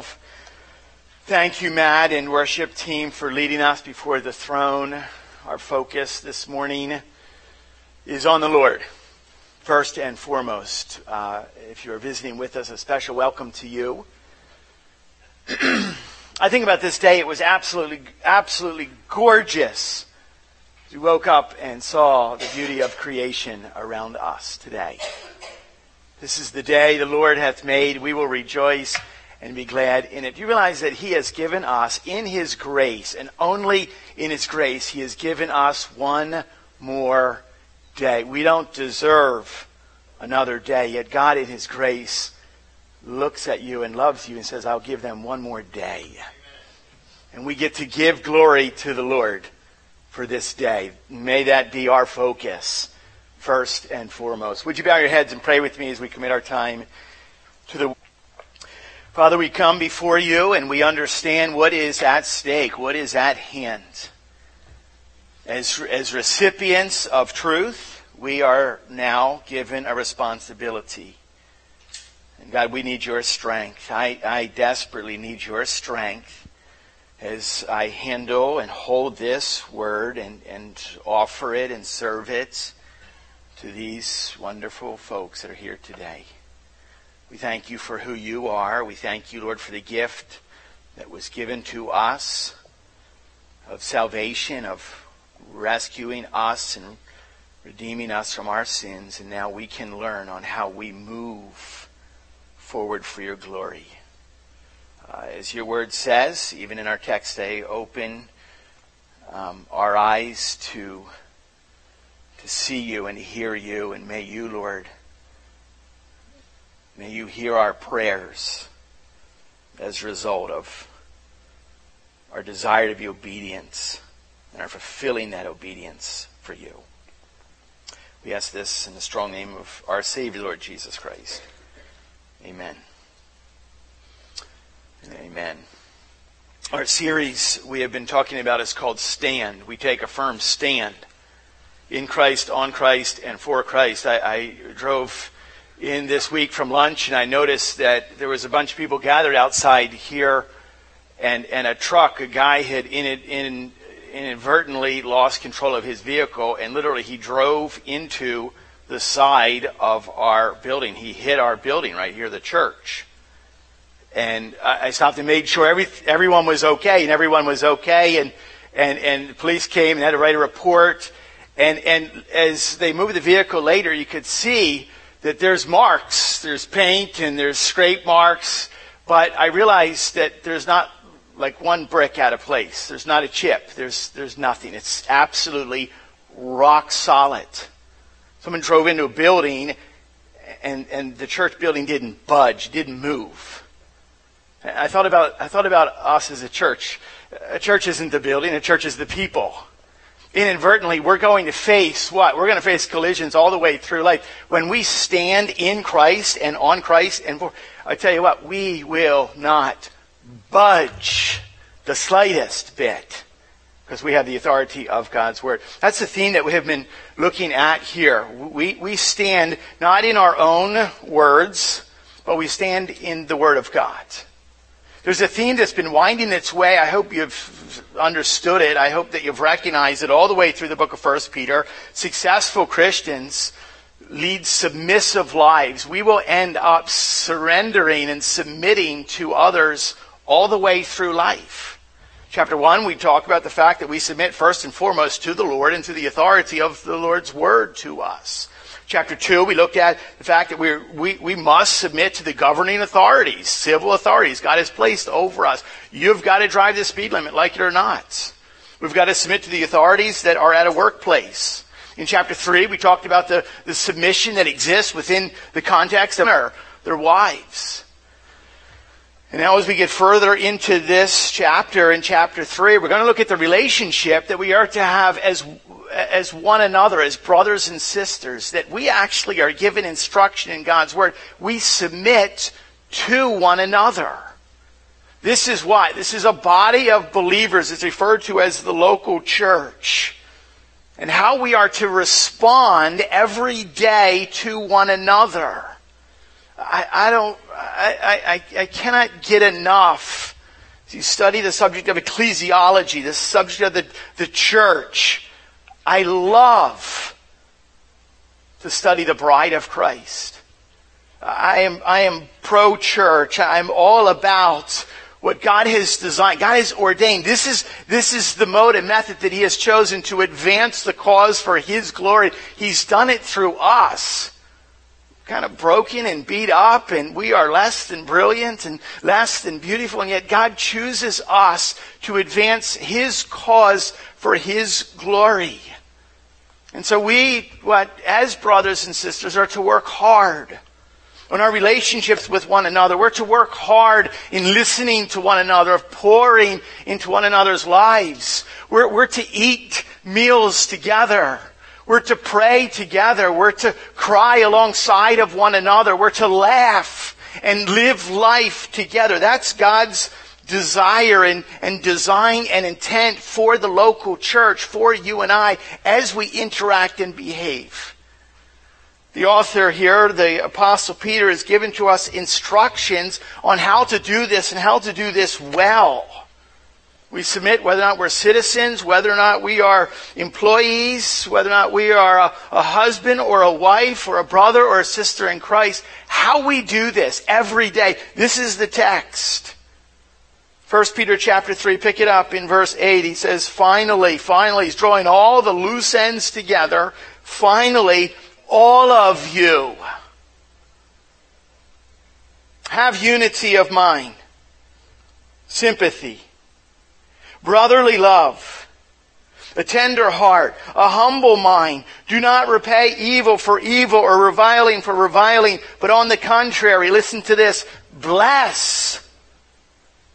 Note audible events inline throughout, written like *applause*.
Thank you, Matt and worship team, for leading us before the throne. Our focus this morning is on the Lord, first and foremost. Uh, if you're visiting with us, a special welcome to you. *clears throat* I think about this day, it was absolutely, absolutely gorgeous. We woke up and saw the beauty of creation around us today. This is the day the Lord hath made. We will rejoice and be glad in it. Do you realize that He has given us in His grace, and only in His grace, He has given us one more day. We don't deserve another day, yet God in His grace looks at you and loves you and says, I'll give them one more day. And we get to give glory to the Lord for this day. May that be our focus first and foremost. Would you bow your heads and pray with me as we commit our time to the Father, we come before you and we understand what is at stake, what is at hand. As, as recipients of truth, we are now given a responsibility. And God, we need your strength. I, I desperately need your strength as I handle and hold this word and, and offer it and serve it to these wonderful folks that are here today. We thank you for who you are. We thank you, Lord, for the gift that was given to us of salvation, of rescuing us and redeeming us from our sins. And now we can learn on how we move forward for your glory. Uh, as your word says, even in our text today, open um, our eyes to, to see you and hear you. And may you, Lord, May you hear our prayers as a result of our desire to be obedient and our fulfilling that obedience for you. We ask this in the strong name of our Savior, Lord Jesus Christ. Amen. Amen. Our series we have been talking about is called Stand. We take a firm stand in Christ, on Christ, and for Christ. I, I drove in this week from lunch, and I noticed that there was a bunch of people gathered outside here, and, and a truck, a guy had in, it in, inadvertently lost control of his vehicle, and literally he drove into the side of our building. He hit our building right here, the church. And I stopped and made sure every, everyone was okay, and everyone was okay, and, and, and the police came and had to write a report. And, and as they moved the vehicle later, you could see that there's marks, there's paint and there's scrape marks, but I realized that there's not like one brick out of place. There's not a chip. There's, there's nothing. It's absolutely rock solid. Someone drove into a building and, and the church building didn't budge, didn't move. I thought about, I thought about us as a church. A church isn't the building, a church is the people inadvertently, we're going to face what? We're going to face collisions all the way through life. When we stand in Christ and on Christ, and for, I tell you what, we will not budge the slightest bit because we have the authority of God's Word. That's the theme that we have been looking at here. We, we stand not in our own words, but we stand in the Word of God. There's a theme that's been winding its way. I hope you've understood it. I hope that you've recognized it all the way through the book of 1 Peter. Successful Christians lead submissive lives. We will end up surrendering and submitting to others all the way through life. Chapter 1, we talk about the fact that we submit first and foremost to the Lord and to the authority of the Lord's word to us chapter 2, we looked at the fact that we we, we must submit to the governing authorities, civil authorities God has placed over us. You've got to drive the speed limit, like it or not. We've got to submit to the authorities that are at a workplace. In chapter 3, we talked about the, the submission that exists within the context of their, their wives. And now as we get further into this chapter, in chapter 3, we're going to look at the relationship that we are to have as as one another, as brothers and sisters, that we actually are given instruction in God's Word. We submit to one another. This is why. This is a body of believers. It's referred to as the local church. And how we are to respond every day to one another. I, I don't, I, I, I cannot get enough to study the subject of ecclesiology, the subject of the, the church. I love to study the bride of Christ. I am, I am pro church. I'm all about what God has designed, God has ordained. This is, this is the mode and method that He has chosen to advance the cause for His glory. He's done it through us. Kind of broken and beat up, and we are less than brilliant and less than beautiful, and yet God chooses us to advance His cause for His glory. And so we, what, as brothers and sisters, are to work hard on our relationships with one another. We're to work hard in listening to one another, of pouring into one another's lives. We're, we're to eat meals together. We're to pray together. We're to cry alongside of one another. We're to laugh and live life together. That's God's desire and, and design and intent for the local church, for you and I, as we interact and behave. The author here, the apostle Peter, has given to us instructions on how to do this and how to do this well. We submit whether or not we're citizens, whether or not we are employees, whether or not we are a, a, husband or a wife or a brother or a sister in Christ. How we do this every day. This is the text. 1 Peter chapter 3, pick it up in verse 8. He says, finally, finally, he's drawing all the loose ends together. Finally, all of you have unity of mind, sympathy, brotherly love, a tender heart, a humble mind. Do not repay evil for evil or reviling for reviling, but on the contrary, listen to this, bless.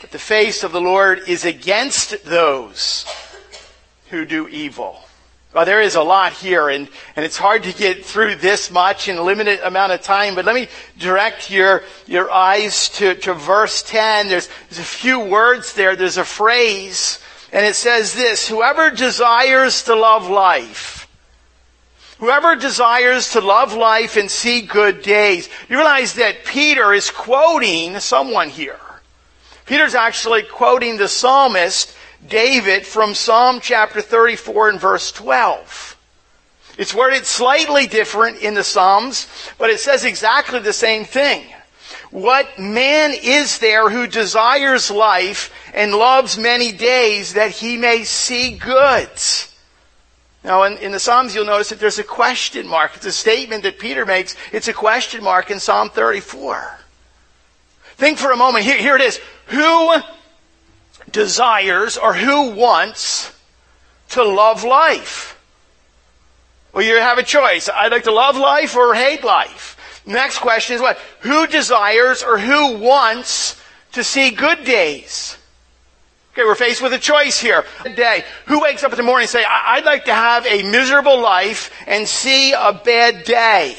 But the face of the Lord is against those who do evil. Well, there is a lot here, and, and it's hard to get through this much in a limited amount of time, but let me direct your, your eyes to, to verse 10. There's, there's a few words there. There's a phrase, and it says this, whoever desires to love life, whoever desires to love life and see good days. You realize that Peter is quoting someone here. Peter's actually quoting the psalmist David from Psalm chapter 34 and verse 12. It's worded slightly different in the Psalms, but it says exactly the same thing. What man is there who desires life and loves many days that he may see good? Now, in, in, the Psalms, you'll notice that there's a question mark. It's a statement that Peter makes. It's a question mark in Psalm 34. Think for a moment. Here, here it is. Who desires or who wants to love life? Well, you have a choice. I'd like to love life or hate life. Next question is what? Who desires or who wants to see good days? Okay, we're faced with a choice here. A Day. Who wakes up in the morning and say, I'd like to have a miserable life and see a bad day?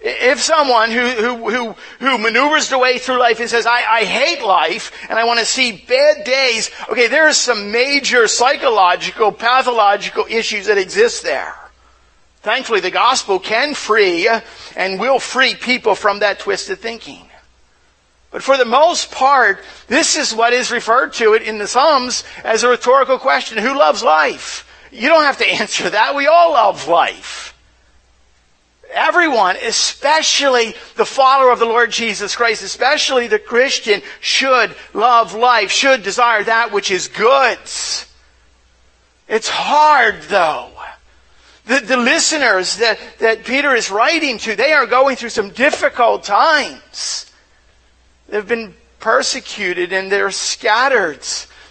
If someone who, who, who, who maneuvers their way through life and says, I, I hate life and I want to see bad days, okay, there are some major psychological, pathological issues that exist there. Thankfully, the gospel can free and will free people from that twisted thinking. But for the most part, this is what is referred to it in the Psalms as a rhetorical question. Who loves life? You don't have to *laughs* answer that. We all love life. Everyone, especially the follower of the Lord Jesus Christ, especially the Christian, should love life, should desire that which is good. It's hard though. The, the listeners that, that Peter is writing to, they are going through some difficult times. They've been persecuted and they're scattered.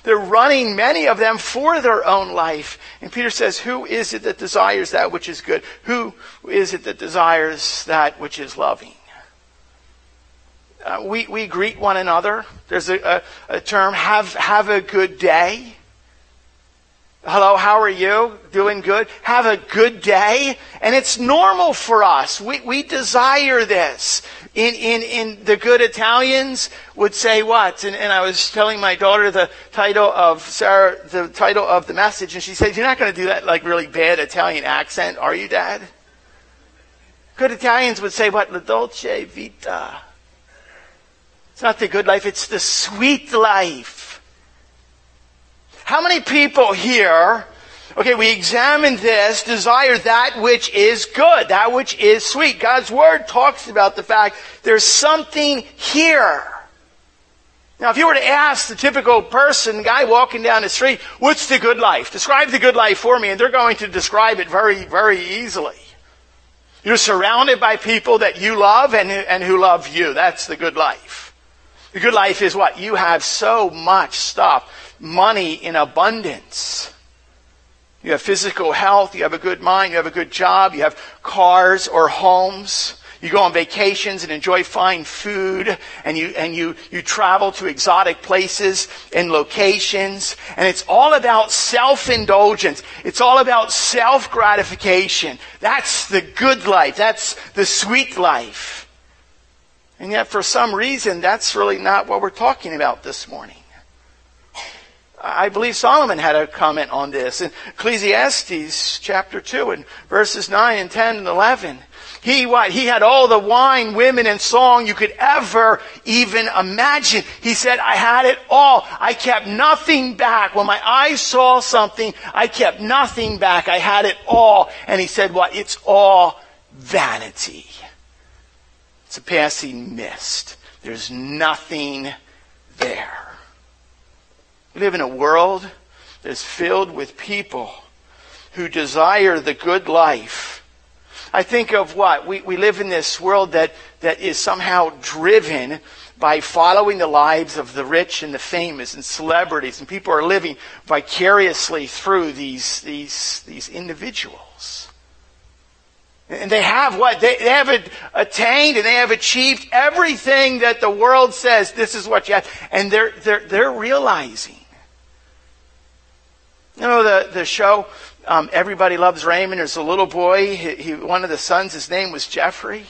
They're running, many of them, for their own life. And Peter says, Who is it that desires that which is good? Who is it that desires that which is loving? Uh, we, we greet one another. There's a, a, a term, have, have a good day. Hello, how are you? Doing good? Have a good day. And it's normal for us. We, we desire this. In, in, in the good Italians would say what? And, and I was telling my daughter the title of Sarah, the title of the message, and she said, You're not going to do that like really bad Italian accent, are you, Dad? Good Italians would say what? La dolce vita. It's not the good life, it's the sweet life. How many people here, okay, we examine this, desire that which is good, that which is sweet. God's Word talks about the fact there's something here. Now, if you were to ask the typical person, guy walking down the street, what's the good life? Describe the good life for me, and they're going to describe it very, very easily. You're surrounded by people that you love and, and who love you. That's the good life. The good life is what? You have so much stuff money in abundance. You have physical health, you have a good mind, you have a good job, you have cars or homes. You go on vacations and enjoy fine food and you, and you, you travel to exotic places and locations. And it's all about self-indulgence. It's all about self-gratification. That's the good life. That's the sweet life. And yet for some reason, that's really not what we're talking about this morning. I believe Solomon had a comment on this in Ecclesiastes chapter 2 and verses 9 and 10 and 11. He what? He had all the wine, women, and song you could ever even imagine. He said, I had it all. I kept nothing back. When my eyes saw something, I kept nothing back. I had it all. And he said, what? It's all vanity. It's a passing mist. There's nothing there. We live in a world that's filled with people who desire the good life. I think of what? We, we live in this world that, that is somehow driven by following the lives of the rich and the famous and celebrities, and people are living vicariously through these, these, these individuals. And they have what? They, they have attained and they have achieved everything that the world says this is what you have. And they're, they're, they're realizing you know the, the show, um, Everybody Loves Raymond? There's a little boy, he, he, one of the sons, his name was Jeffrey.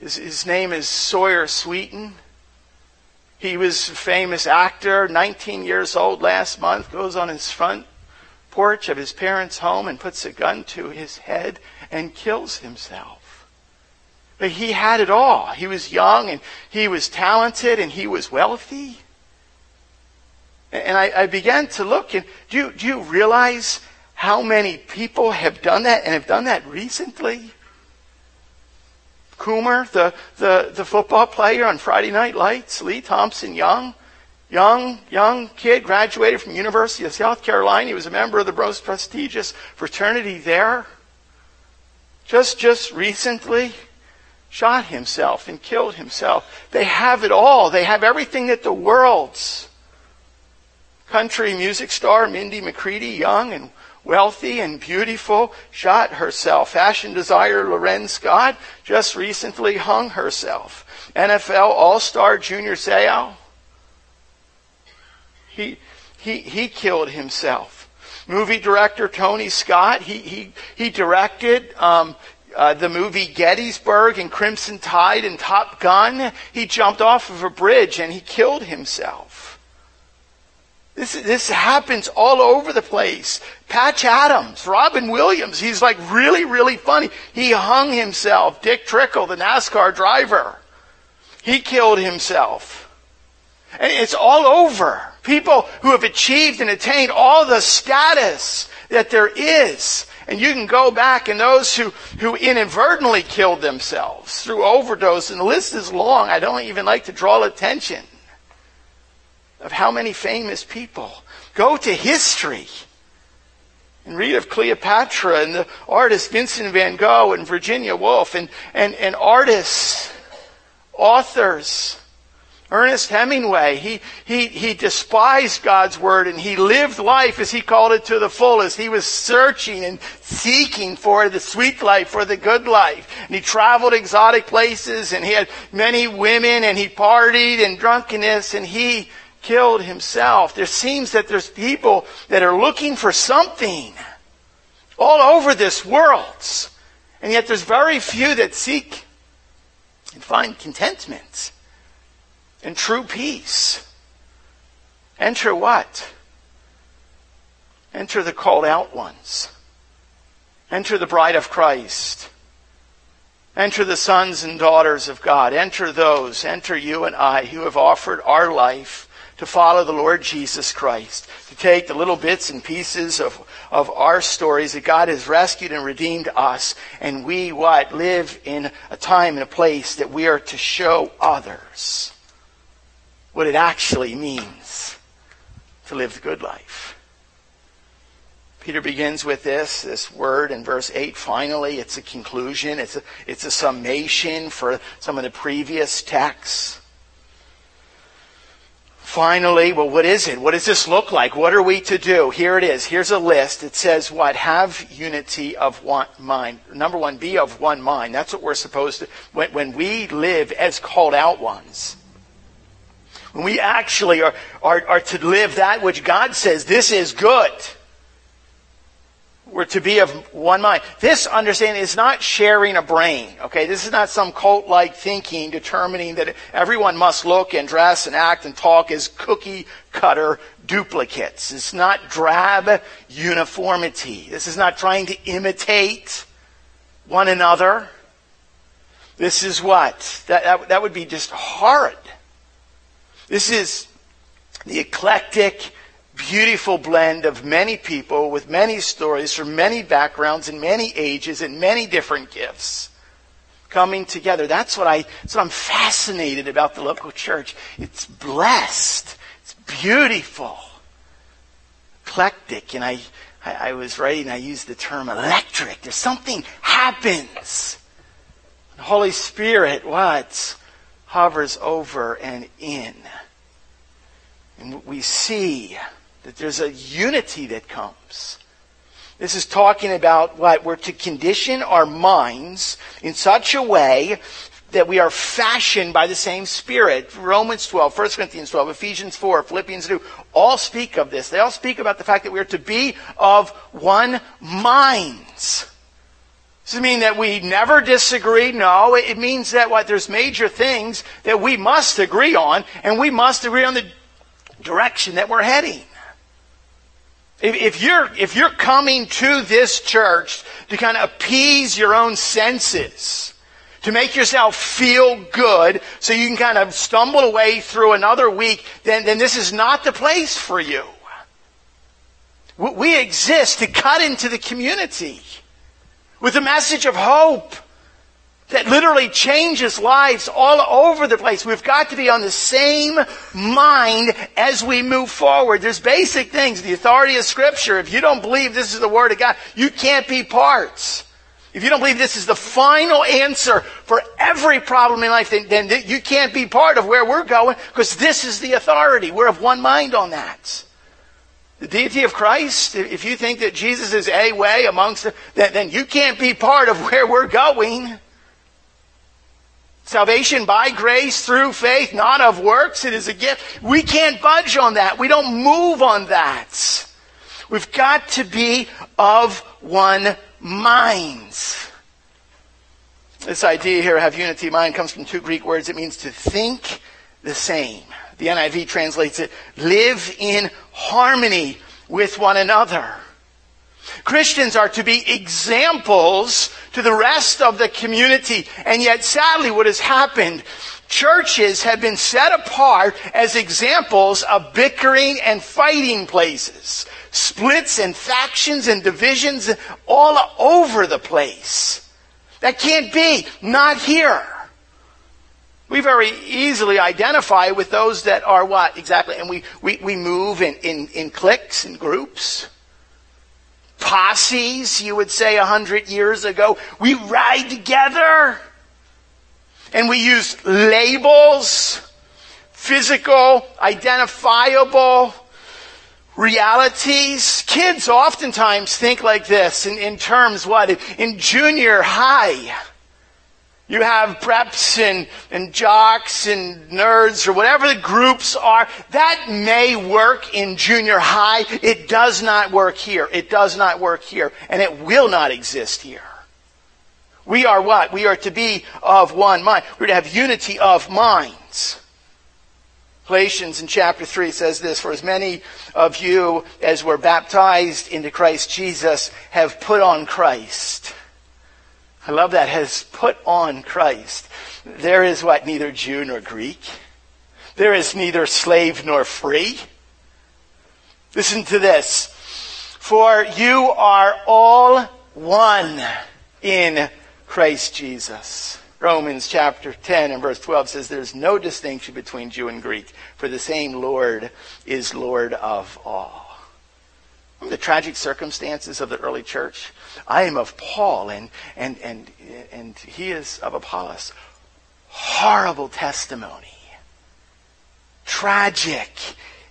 His, his name is Sawyer Sweeten. He was a famous actor, 19 years old last month, goes on his front porch of his parents' home and puts a gun to his head and kills himself. But he had it all. He was young and he was talented and he was wealthy. And I, I began to look, and do you, do you realize how many people have done that and have done that recently? Comer, the, the, the football player on Friday Night Lights, Lee Thompson Young, young, young kid, graduated from University of South Carolina. He was a member of the most prestigious fraternity there. Just, just recently, shot himself and killed himself. They have it all. They have everything that the world's country music star Mindy McCready, young and wealthy and beautiful, shot herself. Fashion designer L'Wren Scott just recently hung herself. NFL All-Star Junior Seau, he, he, he killed himself. Movie director Tony Scott, he, he, he directed um, uh, the movie Gettysburg and Crimson Tide and Top Gun. He jumped off of a bridge and he killed himself. This, this happens all over the place. Patch Adams, Robin Williams, he's like really, really funny. He hung himself. Dick Trickle, the NASCAR driver, he killed himself. And it's all over. People who have achieved and attained all the status that there is. And you can go back and those who, who inadvertently killed themselves through overdose, and the list is long. I don't even like to draw attention of how many famous people. Go to history and read of Cleopatra and the artist Vincent van Gogh and Virginia Woolf and, and, and artists, authors Ernest Hemingway, he, he, he despised God's word and he lived life as he called it to the fullest. He was searching and seeking for the sweet life, for the good life. And he traveled exotic places and he had many women and he partied in drunkenness and he killed himself. There seems that there's people that are looking for something all over this world. And yet there's very few that seek and find contentment and true peace. Enter what? Enter the called out ones. Enter the bride of Christ. Enter the sons and daughters of God. Enter those, enter you and I who have offered our life to follow the Lord Jesus Christ, to take the little bits and pieces of, of our stories that God has rescued and redeemed us, and we what? Live in a time and a place that we are to show others what it actually means to live the good life. Peter begins with this, this word in verse 8. Finally, it's a conclusion. It's a, it's a summation for some of the previous texts. Finally, well, what is it? What does this look like? What are we to do? Here it is. Here's a list. It says what? Have unity of one mind. Number one, be of one mind. That's what we're supposed to, when, when we live as called out ones when we actually are, are, are to live that which God says, this is good. We're to be of one mind. This understanding is not sharing a brain, okay? This is not some cult-like thinking determining that everyone must look and dress and act and talk as cookie cutter duplicates. It's not drab uniformity. This is not trying to imitate one another. This is what? That, that, that would be just horrid. This is the eclectic, beautiful blend of many people with many stories from many backgrounds and many ages and many different gifts coming together. That's what I, that's what I'm fascinated about the local church. It's blessed. It's beautiful. Eclectic. And I, I, I was writing, I used the term electric. There's something happens. The Holy Spirit, what? hovers over and in. And we see that there's a unity that comes. This is talking about what? We're to condition our minds in such a way that we are fashioned by the same Spirit. Romans 12, 1 Corinthians 12, Ephesians 4, Philippians 2, all speak of this. They all speak about the fact that we are to be of one mind. Does it mean that we never disagree? No. It means that what there's major things that we must agree on, and we must agree on the direction that we're heading. If, if you're if you're coming to this church to kind of appease your own senses, to make yourself feel good, so you can kind of stumble away through another week, then then this is not the place for you. We exist to cut into the community with a message of hope that literally changes lives all over the place. We've got to be on the same mind as we move forward. There's basic things. The authority of Scripture. If you don't believe this is the Word of God, you can't be parts. If you don't believe this is the final answer for every problem in life, then, you can't be part of where we're going because this is the authority. We're of one mind on that. The deity of Christ, if you think that Jesus is a way amongst, then, then you can't be part of where we're going. Salvation by grace through faith, not of works. It is a gift. We can't budge on that. We don't move on that. We've got to be of one mind. This idea here, have unity mind, comes from two Greek words. It means to think the same. The NIV translates it, live in harmony with one another. Christians are to be examples to the rest of the community. And yet, sadly, what has happened, churches have been set apart as examples of bickering and fighting places. Splits and factions and divisions all over the place. That can't be. Not here. We very easily identify with those that are what? Exactly. And we, we, we move in, in, in cliques and groups. Posses, you would say a hundred years ago. We ride together. And we use labels, physical, identifiable realities. Kids oftentimes think like this in, in terms what? In junior high. You have preps and, and jocks and nerds or whatever the groups are. That may work in junior high. It does not work here. It does not work here. And it will not exist here. We are what? We are to be of one mind. We're to have unity of minds. Galatians in chapter 3 says this, For as many of you as were baptized into Christ Jesus have put on Christ. I love that, has put on Christ. There is what? Neither Jew nor Greek. There is neither slave nor free. Listen to this. For you are all one in Christ Jesus. Romans chapter 10 and verse 12 says there's no distinction between Jew and Greek, for the same Lord is Lord of all. The tragic circumstances of the early church. I am of Paul and, and, and, and he is of Apollos. Horrible testimony. Tragic.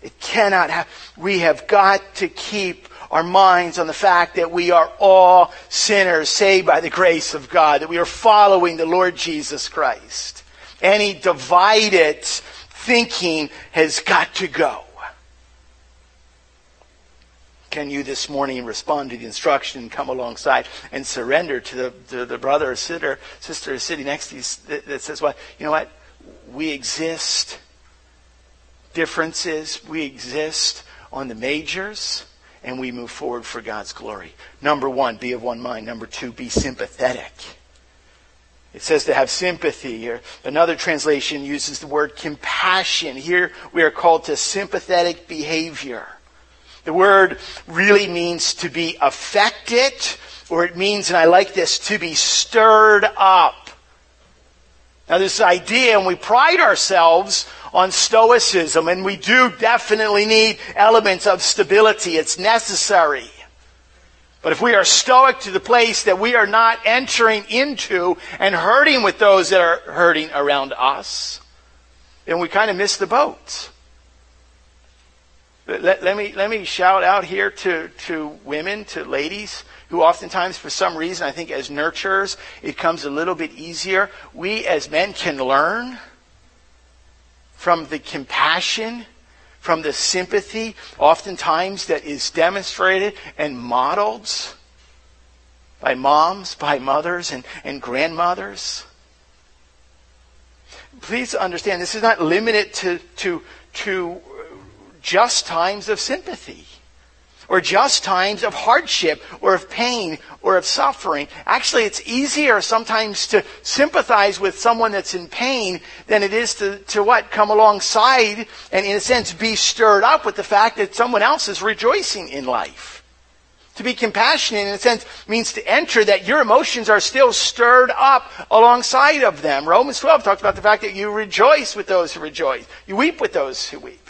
It cannot have, we have got to keep our minds on the fact that we are all sinners saved by the grace of God, that we are following the Lord Jesus Christ. Any divided thinking has got to go. Can you this morning respond to the instruction and come alongside and surrender to the, to the brother or sister, sister sitting next to you that, that says, well, you know what? We exist. Differences. We exist on the majors and we move forward for God's glory. Number one, be of one mind. Number two, be sympathetic. It says to have sympathy. Or another translation uses the word compassion. Here we are called to sympathetic behavior. The word really means to be affected, or it means, and I like this, to be stirred up. Now, this idea, and we pride ourselves on stoicism, and we do definitely need elements of stability. It's necessary. But if we are stoic to the place that we are not entering into and hurting with those that are hurting around us, then we kind of miss the boat. Let, let, me, let me shout out here to, to women, to ladies, who oftentimes, for some reason, I think as nurturers, it comes a little bit easier. We as men can learn from the compassion, from the sympathy, oftentimes that is demonstrated and modeled by moms, by mothers, and, and grandmothers. Please understand, this is not limited to, to, to just times of sympathy or just times of hardship or of pain or of suffering. Actually, it's easier sometimes to sympathize with someone that's in pain than it is to, to what? Come alongside and in a sense be stirred up with the fact that someone else is rejoicing in life. To be compassionate in a sense means to enter that your emotions are still stirred up alongside of them. Romans 12 talks about the fact that you rejoice with those who rejoice. You weep with those who weep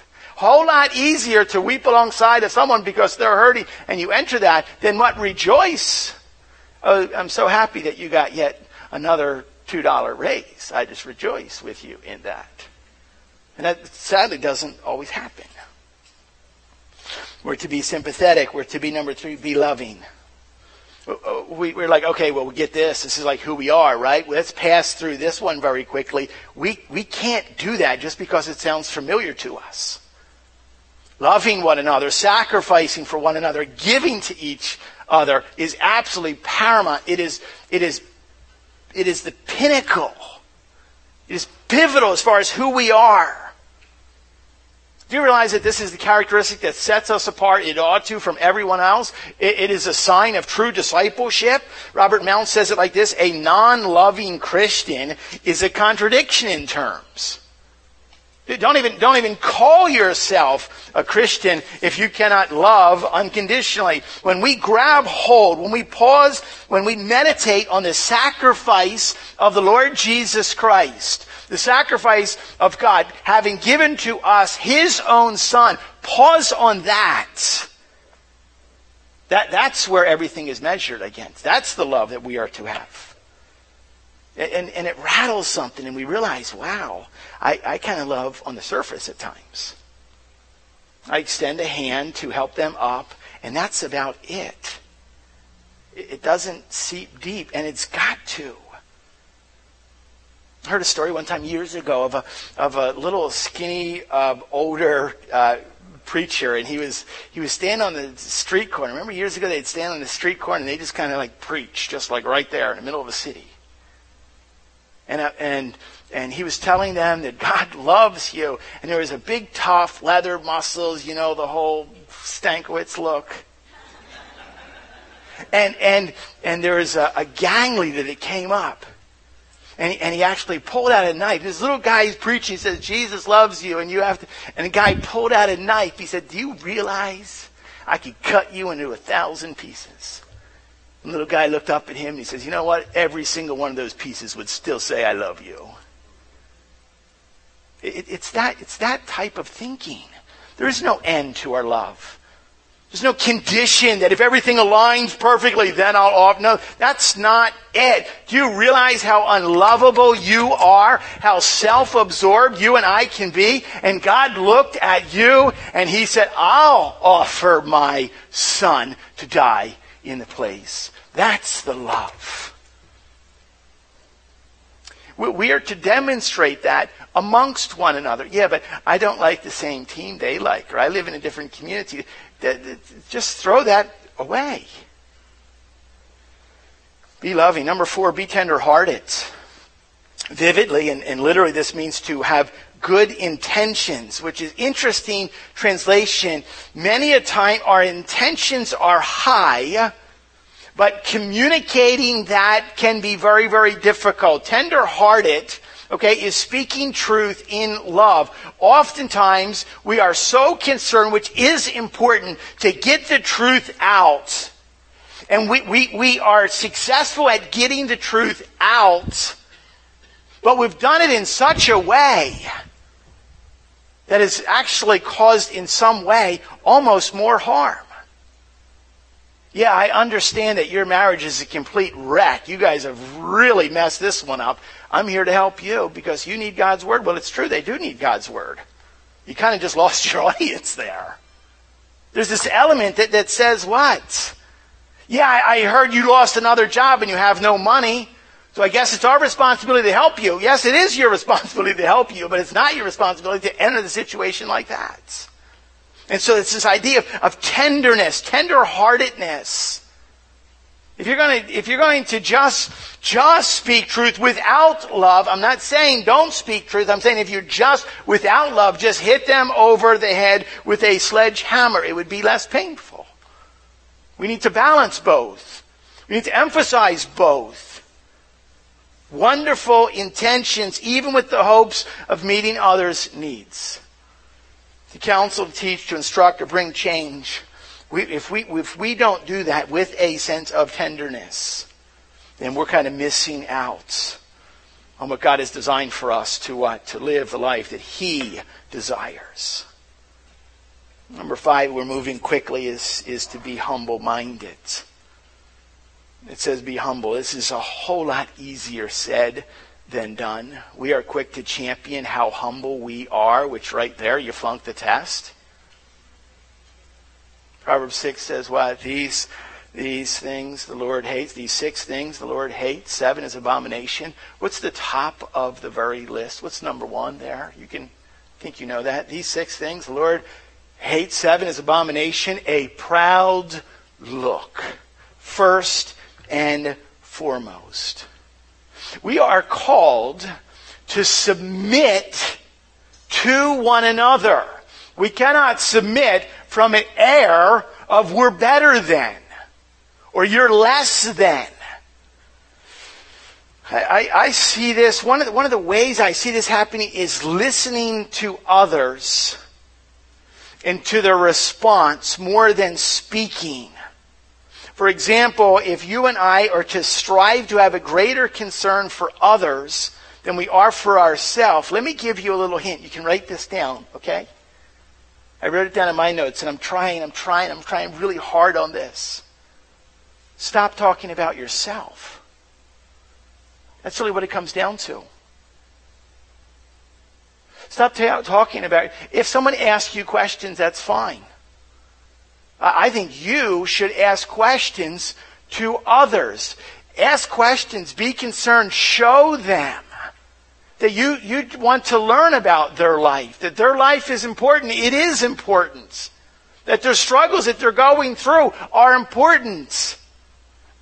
whole lot easier to weep alongside of someone because they're hurting and you enter that than what rejoice. Oh, I'm so happy that you got yet another $2 raise. I just rejoice with you in that. And that sadly doesn't always happen. We're to be sympathetic. We're to be, number three, be loving. Uh, uh, we, are like, okay, well, we get this. This is like who we are, right? Let's pass through this one very quickly. We, we can't do that just because it sounds familiar to us loving one another, sacrificing for one another, giving to each other is absolutely paramount. It is, it is, it is the pinnacle. It is pivotal as far as who we are. Do you realize that this is the characteristic that sets us apart? It ought to from everyone else. it, it is a sign of true discipleship. Robert Mounce says it like this, a non-loving Christian is a contradiction in terms. Don't even, don't even call yourself a Christian if you cannot love unconditionally. When we grab hold, when we pause, when we meditate on the sacrifice of the Lord Jesus Christ, the sacrifice of God, having given to us His own Son, pause on that. That, that's where everything is measured against. That's the love that we are to have. And, and it rattles something, and we realize, wow, I, I kind of love on the surface at times. I extend a hand to help them up, and that's about it. It doesn't seep deep, and it's got to. I heard a story one time years ago of a of a little skinny, uh, older uh, preacher, and he was he was standing on the street corner. Remember years ago they'd stand on the street corner and they just kind of like preach, just like right there in the middle of a city. And uh, and and he was telling them that God *laughs* loves you, and there was a big, tough leather muscles, you know, the whole Stankiewicz look. And and and there was a, a gang leader that came up and he, and he actually pulled out a knife. This little guy is preaching. He says, Jesus loves you, and you have to. And the guy pulled out a knife. He said, Do you realize I could cut you into a thousand pieces? The little guy looked up at him and he says, You know what? Every single one of those pieces would still say, I love you. It, it's, that, it's that type of thinking. There is no end to our love. There's no condition that if everything aligns perfectly, then I'll off. No, that's not it. Do you realize how unlovable you are? How self-absorbed you and I can be? And God looked at you and He said, I'll offer my son to die in the place. That's the love. We are to demonstrate that amongst one another. Yeah, but I don't like the same team they like, or I live in a different community just throw that away. Be loving. Number four, be tenderhearted. Vividly, and, and literally, this means to have good intentions, which is interesting translation. Many a time our intentions are high, but communicating that can be very, very difficult. Tender-hearted okay, is speaking truth in love. Oftentimes, we are so concerned, which is important, to get the truth out. And we, we, we are successful at getting the truth out, but we've done it in such a way that has actually caused, in some way, almost more harm. Yeah, I understand that your marriage is a complete wreck. You guys have really messed this one up. I'm here to help you because you need God's word. Well, it's true, they do need God's word. You kind of just *laughs* lost your audience there. There's this element that, that says what? Yeah, I, I heard you lost another job and you have no money. So I guess it's our responsibility to help you. Yes, it is your *laughs* responsibility to help you, but it's not your responsibility to enter the situation like that. And so it's this idea of, of tenderness, tenderheartedness. If you're going to, if you're going to just, just speak truth without love, I'm not saying don't speak truth. I'm saying if you're just without love, just hit them over the head with a sledgehammer. It would be less painful. We need to balance both. We need to emphasize both. Wonderful intentions, even with the hopes of meeting others' needs. To counsel, to teach, to instruct, to bring change. We, if, we, if we don't do that with a sense of tenderness, then we're kind of missing out on what God has designed for us to what? To live the life that He desires. Number five, we're moving quickly, is, is to be humble minded. It says be humble. This is a whole lot easier said than done. We are quick to champion how humble we are, which right there, you flunk the test. Proverbs 6 says what? These, these things the Lord hates. These six things the Lord hates. Seven is abomination. What's the top of the very list? What's number one there? You can think you know that. These six things the Lord hates. Seven is abomination. A proud look. First and foremost. We are called to submit to one another. We cannot submit from an air of we're better than or you're less than. I, I, see this, one of, the, one of the ways I see this happening is listening to others and to their response more than speaking. For example, if you and I are to strive to have a greater concern for others than we are for ourselves, let me give you a little hint. You can write this down, okay? I wrote it down in my notes and I'm trying, I'm trying, I'm trying really hard on this. Stop talking about yourself. That's really what it comes down to. Stop ta- talking about. If someone asks you questions, that's fine. I think you should ask questions to others. Ask questions, be concerned, show them that you, you want to learn about their life, that their life is important. It is important. That their struggles that they're going through are important.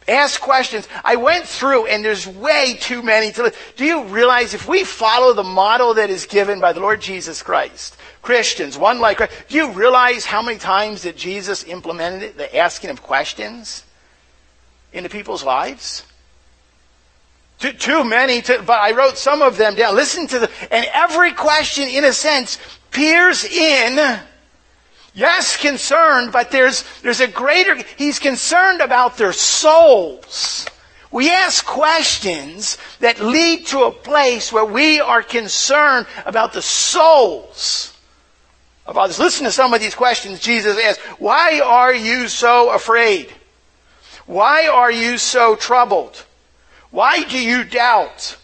Ask questions. I went through and there's way too many to Do you realize if we follow the model that is given by the Lord Jesus Christ, Christians, one like Christ, do you realize how many times that Jesus implemented it, the asking of questions into people's lives? Too, too many, to, but I wrote some of them down. Listen to the, and every question in a sense peers in Yes, concerned, but there's, there's a greater, he's concerned about their souls. We ask questions that lead to a place where we are concerned about the souls of others. Listen to some of these questions Jesus asked. Why are you so afraid? Why are you so troubled? Why do you doubt?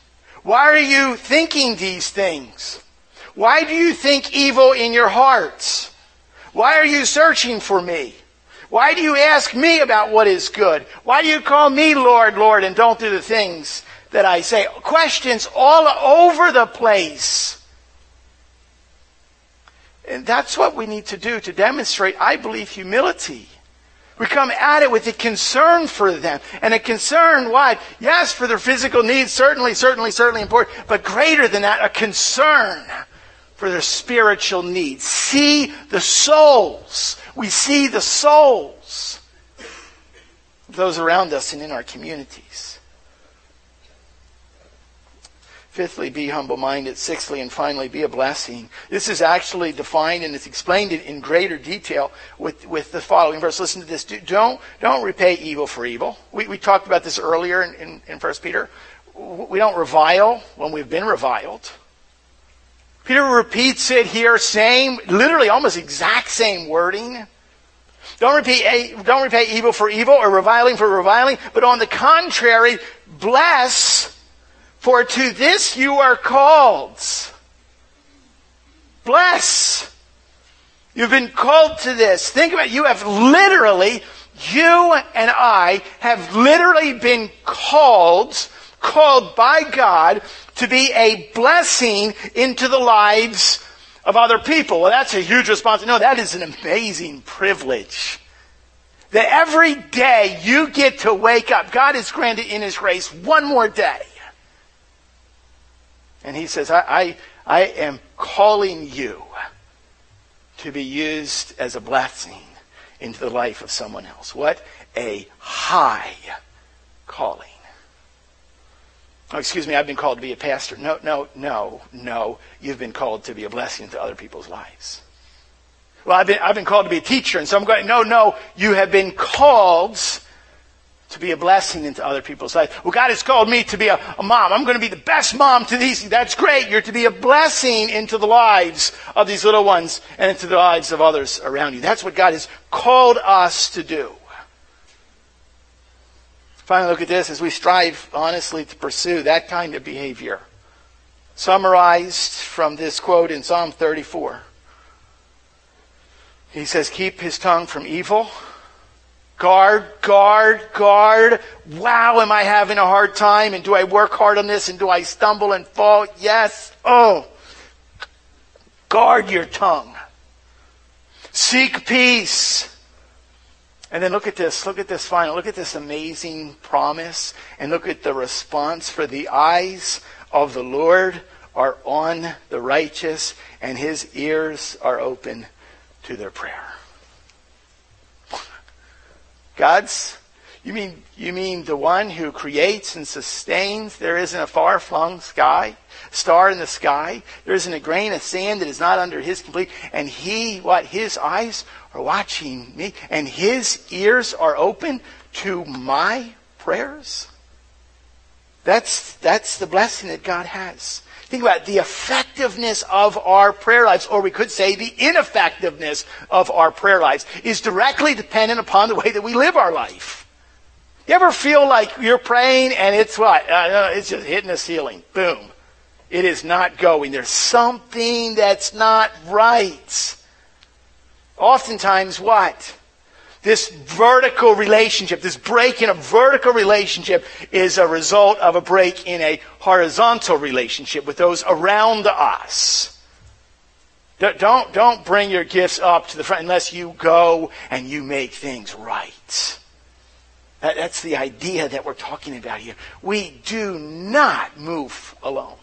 Why are you thinking these things? Why do you think evil in your hearts? Why are you searching for me? Why do you ask me about what is good? Why do you call me Lord, Lord, and don't do the things that I say? Questions all over the place. And that's what we need to do to demonstrate, I believe, humility. We come at it with a concern for them. And a concern, why? Yes, for their physical needs, certainly, certainly, certainly important. But greater than that, a concern for their spiritual needs. See the souls. We see the souls of those around us and in our communities. Fifthly, be humble minded. Sixthly, and finally, be a blessing. This is actually defined and it's explained in, greater detail with, with the following verse. Listen to this. Don't, don't repay evil for evil. We, we talked about this earlier in, in, in 1 Peter. We don't revile when we've been reviled. Peter repeats it here, same, literally almost exact same wording. Don't repay, eh, don't repay evil for evil or reviling for reviling, but on the contrary, bless, for to this you are called. Bless. You've been called to this. Think about it. You have literally, you and I have literally been called, called by God to be a blessing into the lives of other people. Well, that's a huge responsibility. No, that is an amazing privilege. That every day you get to wake up. God has granted in His grace one more day. And He says, I, I, I am calling you to be used as a blessing into the life of someone else. What a high calling. Oh, excuse me, I've been called to be a pastor. No, no, no, no. You've been called to be a blessing to other people's lives. Well, I've been, I've been called to be a teacher, and so I'm going, no, no, you have been called to be a blessing into other people's lives. Well, God has called me to be a, a mom. I'm going to be the best mom to these. That's great. You're to be a blessing into the lives of these little ones and into the lives of others around you. That's what God has called us to do. Finally, look at this as we strive honestly to pursue that kind of behavior. Summarized from this quote in Psalm 34. He says, Keep his tongue from evil. Guard, guard, guard. Wow, am I having a hard time? And do I work hard on this? And do I stumble and fall? Yes. Oh. Guard your tongue. Seek peace. And then look at this. Look at this final. Look at this amazing promise. And look at the response. For the eyes of the Lord are on the righteous, and his ears are open to their prayer. God's you mean you mean the one who creates and sustains? There isn't a far flung sky, star in the sky. There isn't a grain of sand that is not under his complete. And he, what his eyes are watching me, and his ears are open to my prayers. That's that's the blessing that God has. Think about it, the effectiveness of our prayer lives, or we could say the ineffectiveness of our prayer lives, is directly dependent upon the way that we live our life. You ever feel like you're praying and it's what? Uh, it's just hitting the ceiling. Boom. It is not going. There's something that's not right. Oftentimes, what? This vertical relationship, this break in a vertical relationship is a result of a break in a horizontal relationship with those around us. Don't, don't bring your gifts up to the front unless you go and you make things right. That, that's the idea that we're talking about here. We do not move alone.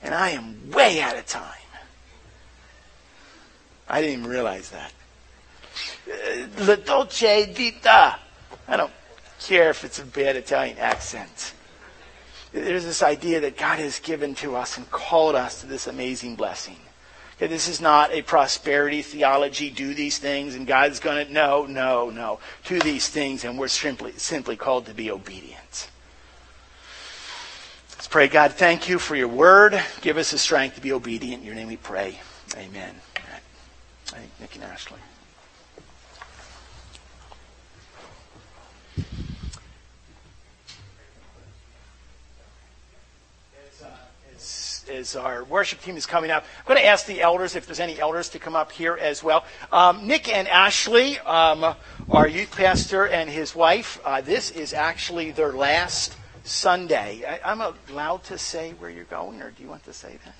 And I am way out of time. I didn't even realize that. Uh, La dolce vita. I don't care if it's a bad Italian accent. There's this idea that God has given to us and called us to this amazing blessing. Okay, this is not a prosperity theology, do these things and God's going to, no, no, no. Do these things and we're simply, simply called to be obedient. Let's pray, God, thank you for your word. Give us the strength to be obedient. In your name we pray. Amen. I think Nick and Ashley. As our worship team is coming up. I'm going to ask the elders if there's any elders to come up here as well. Um, Nick and Ashley, um, our youth pastor and his wife, uh, this is actually their last Sunday. I, am allowed to say where you're going, or do you want to say that?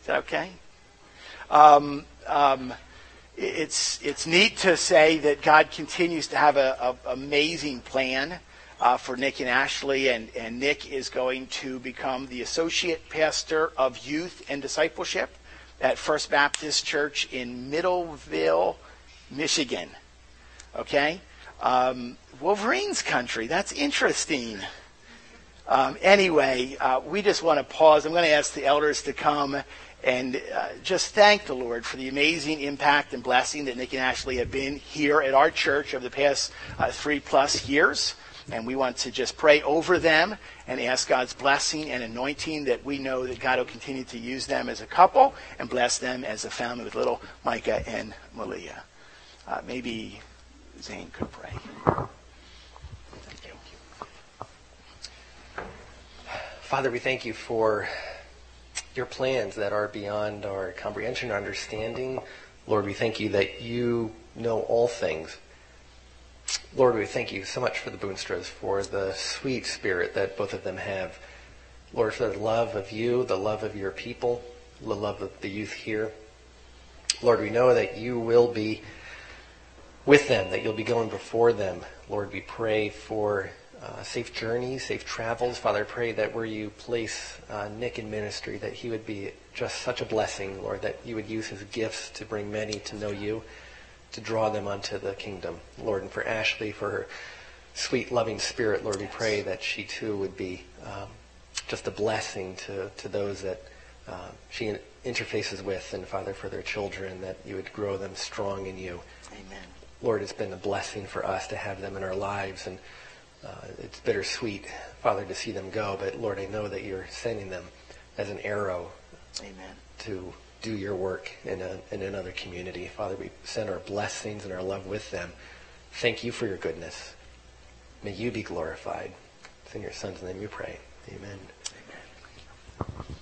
Is that okay? Um, um it's it's neat to say that God continues to have an amazing plan uh, for Nick and Ashley, and, and Nick is going to become the associate pastor of youth and discipleship at First Baptist Church in Middleville, Michigan. Okay? Um, Wolverines country. That's interesting. Um, anyway, uh, we just want to pause. I'm going to ask the elders to come and uh, just thank the Lord for the amazing impact and blessing that Nick and Ashley have been here at our church over the past uh, three plus years. And we want to just pray over them and ask God's blessing and anointing that we know that God will continue to use them as a couple and bless them as a family with little Micah and Malia. Uh, maybe Zane could pray. Thank you. Father, we thank you for your plans that are beyond our comprehension or understanding. Lord, we thank you that you know all things Lord, we thank you so much for the Boonstras, for the sweet spirit that both of them have. Lord, for the love of you, the love of your people, the love of the youth here. Lord, we know that you will be with them, that you'll be going before them. Lord, we pray for uh, safe journeys, safe travels. Father, I pray that where you place uh, Nick in ministry, that he would be just such a blessing, Lord, that you would use his gifts to bring many to know you to draw them unto the kingdom. Lord, and for Ashley, for her sweet, loving spirit, Lord, we pray that she too would be um, just a blessing to, to those that uh, she interfaces with, and Father, for their children, that you would grow them strong in you. Amen. Lord, it's been a blessing for us to have them in our lives, and uh, it's bittersweet, Father, to see them go. But Lord, I know that you're sending them as an arrow Amen. to do your work in, a, in another community. Father, we send our blessings and our love with them. Thank you for your goodness. May you be glorified. It's in your Son's name we pray. Amen. Amen.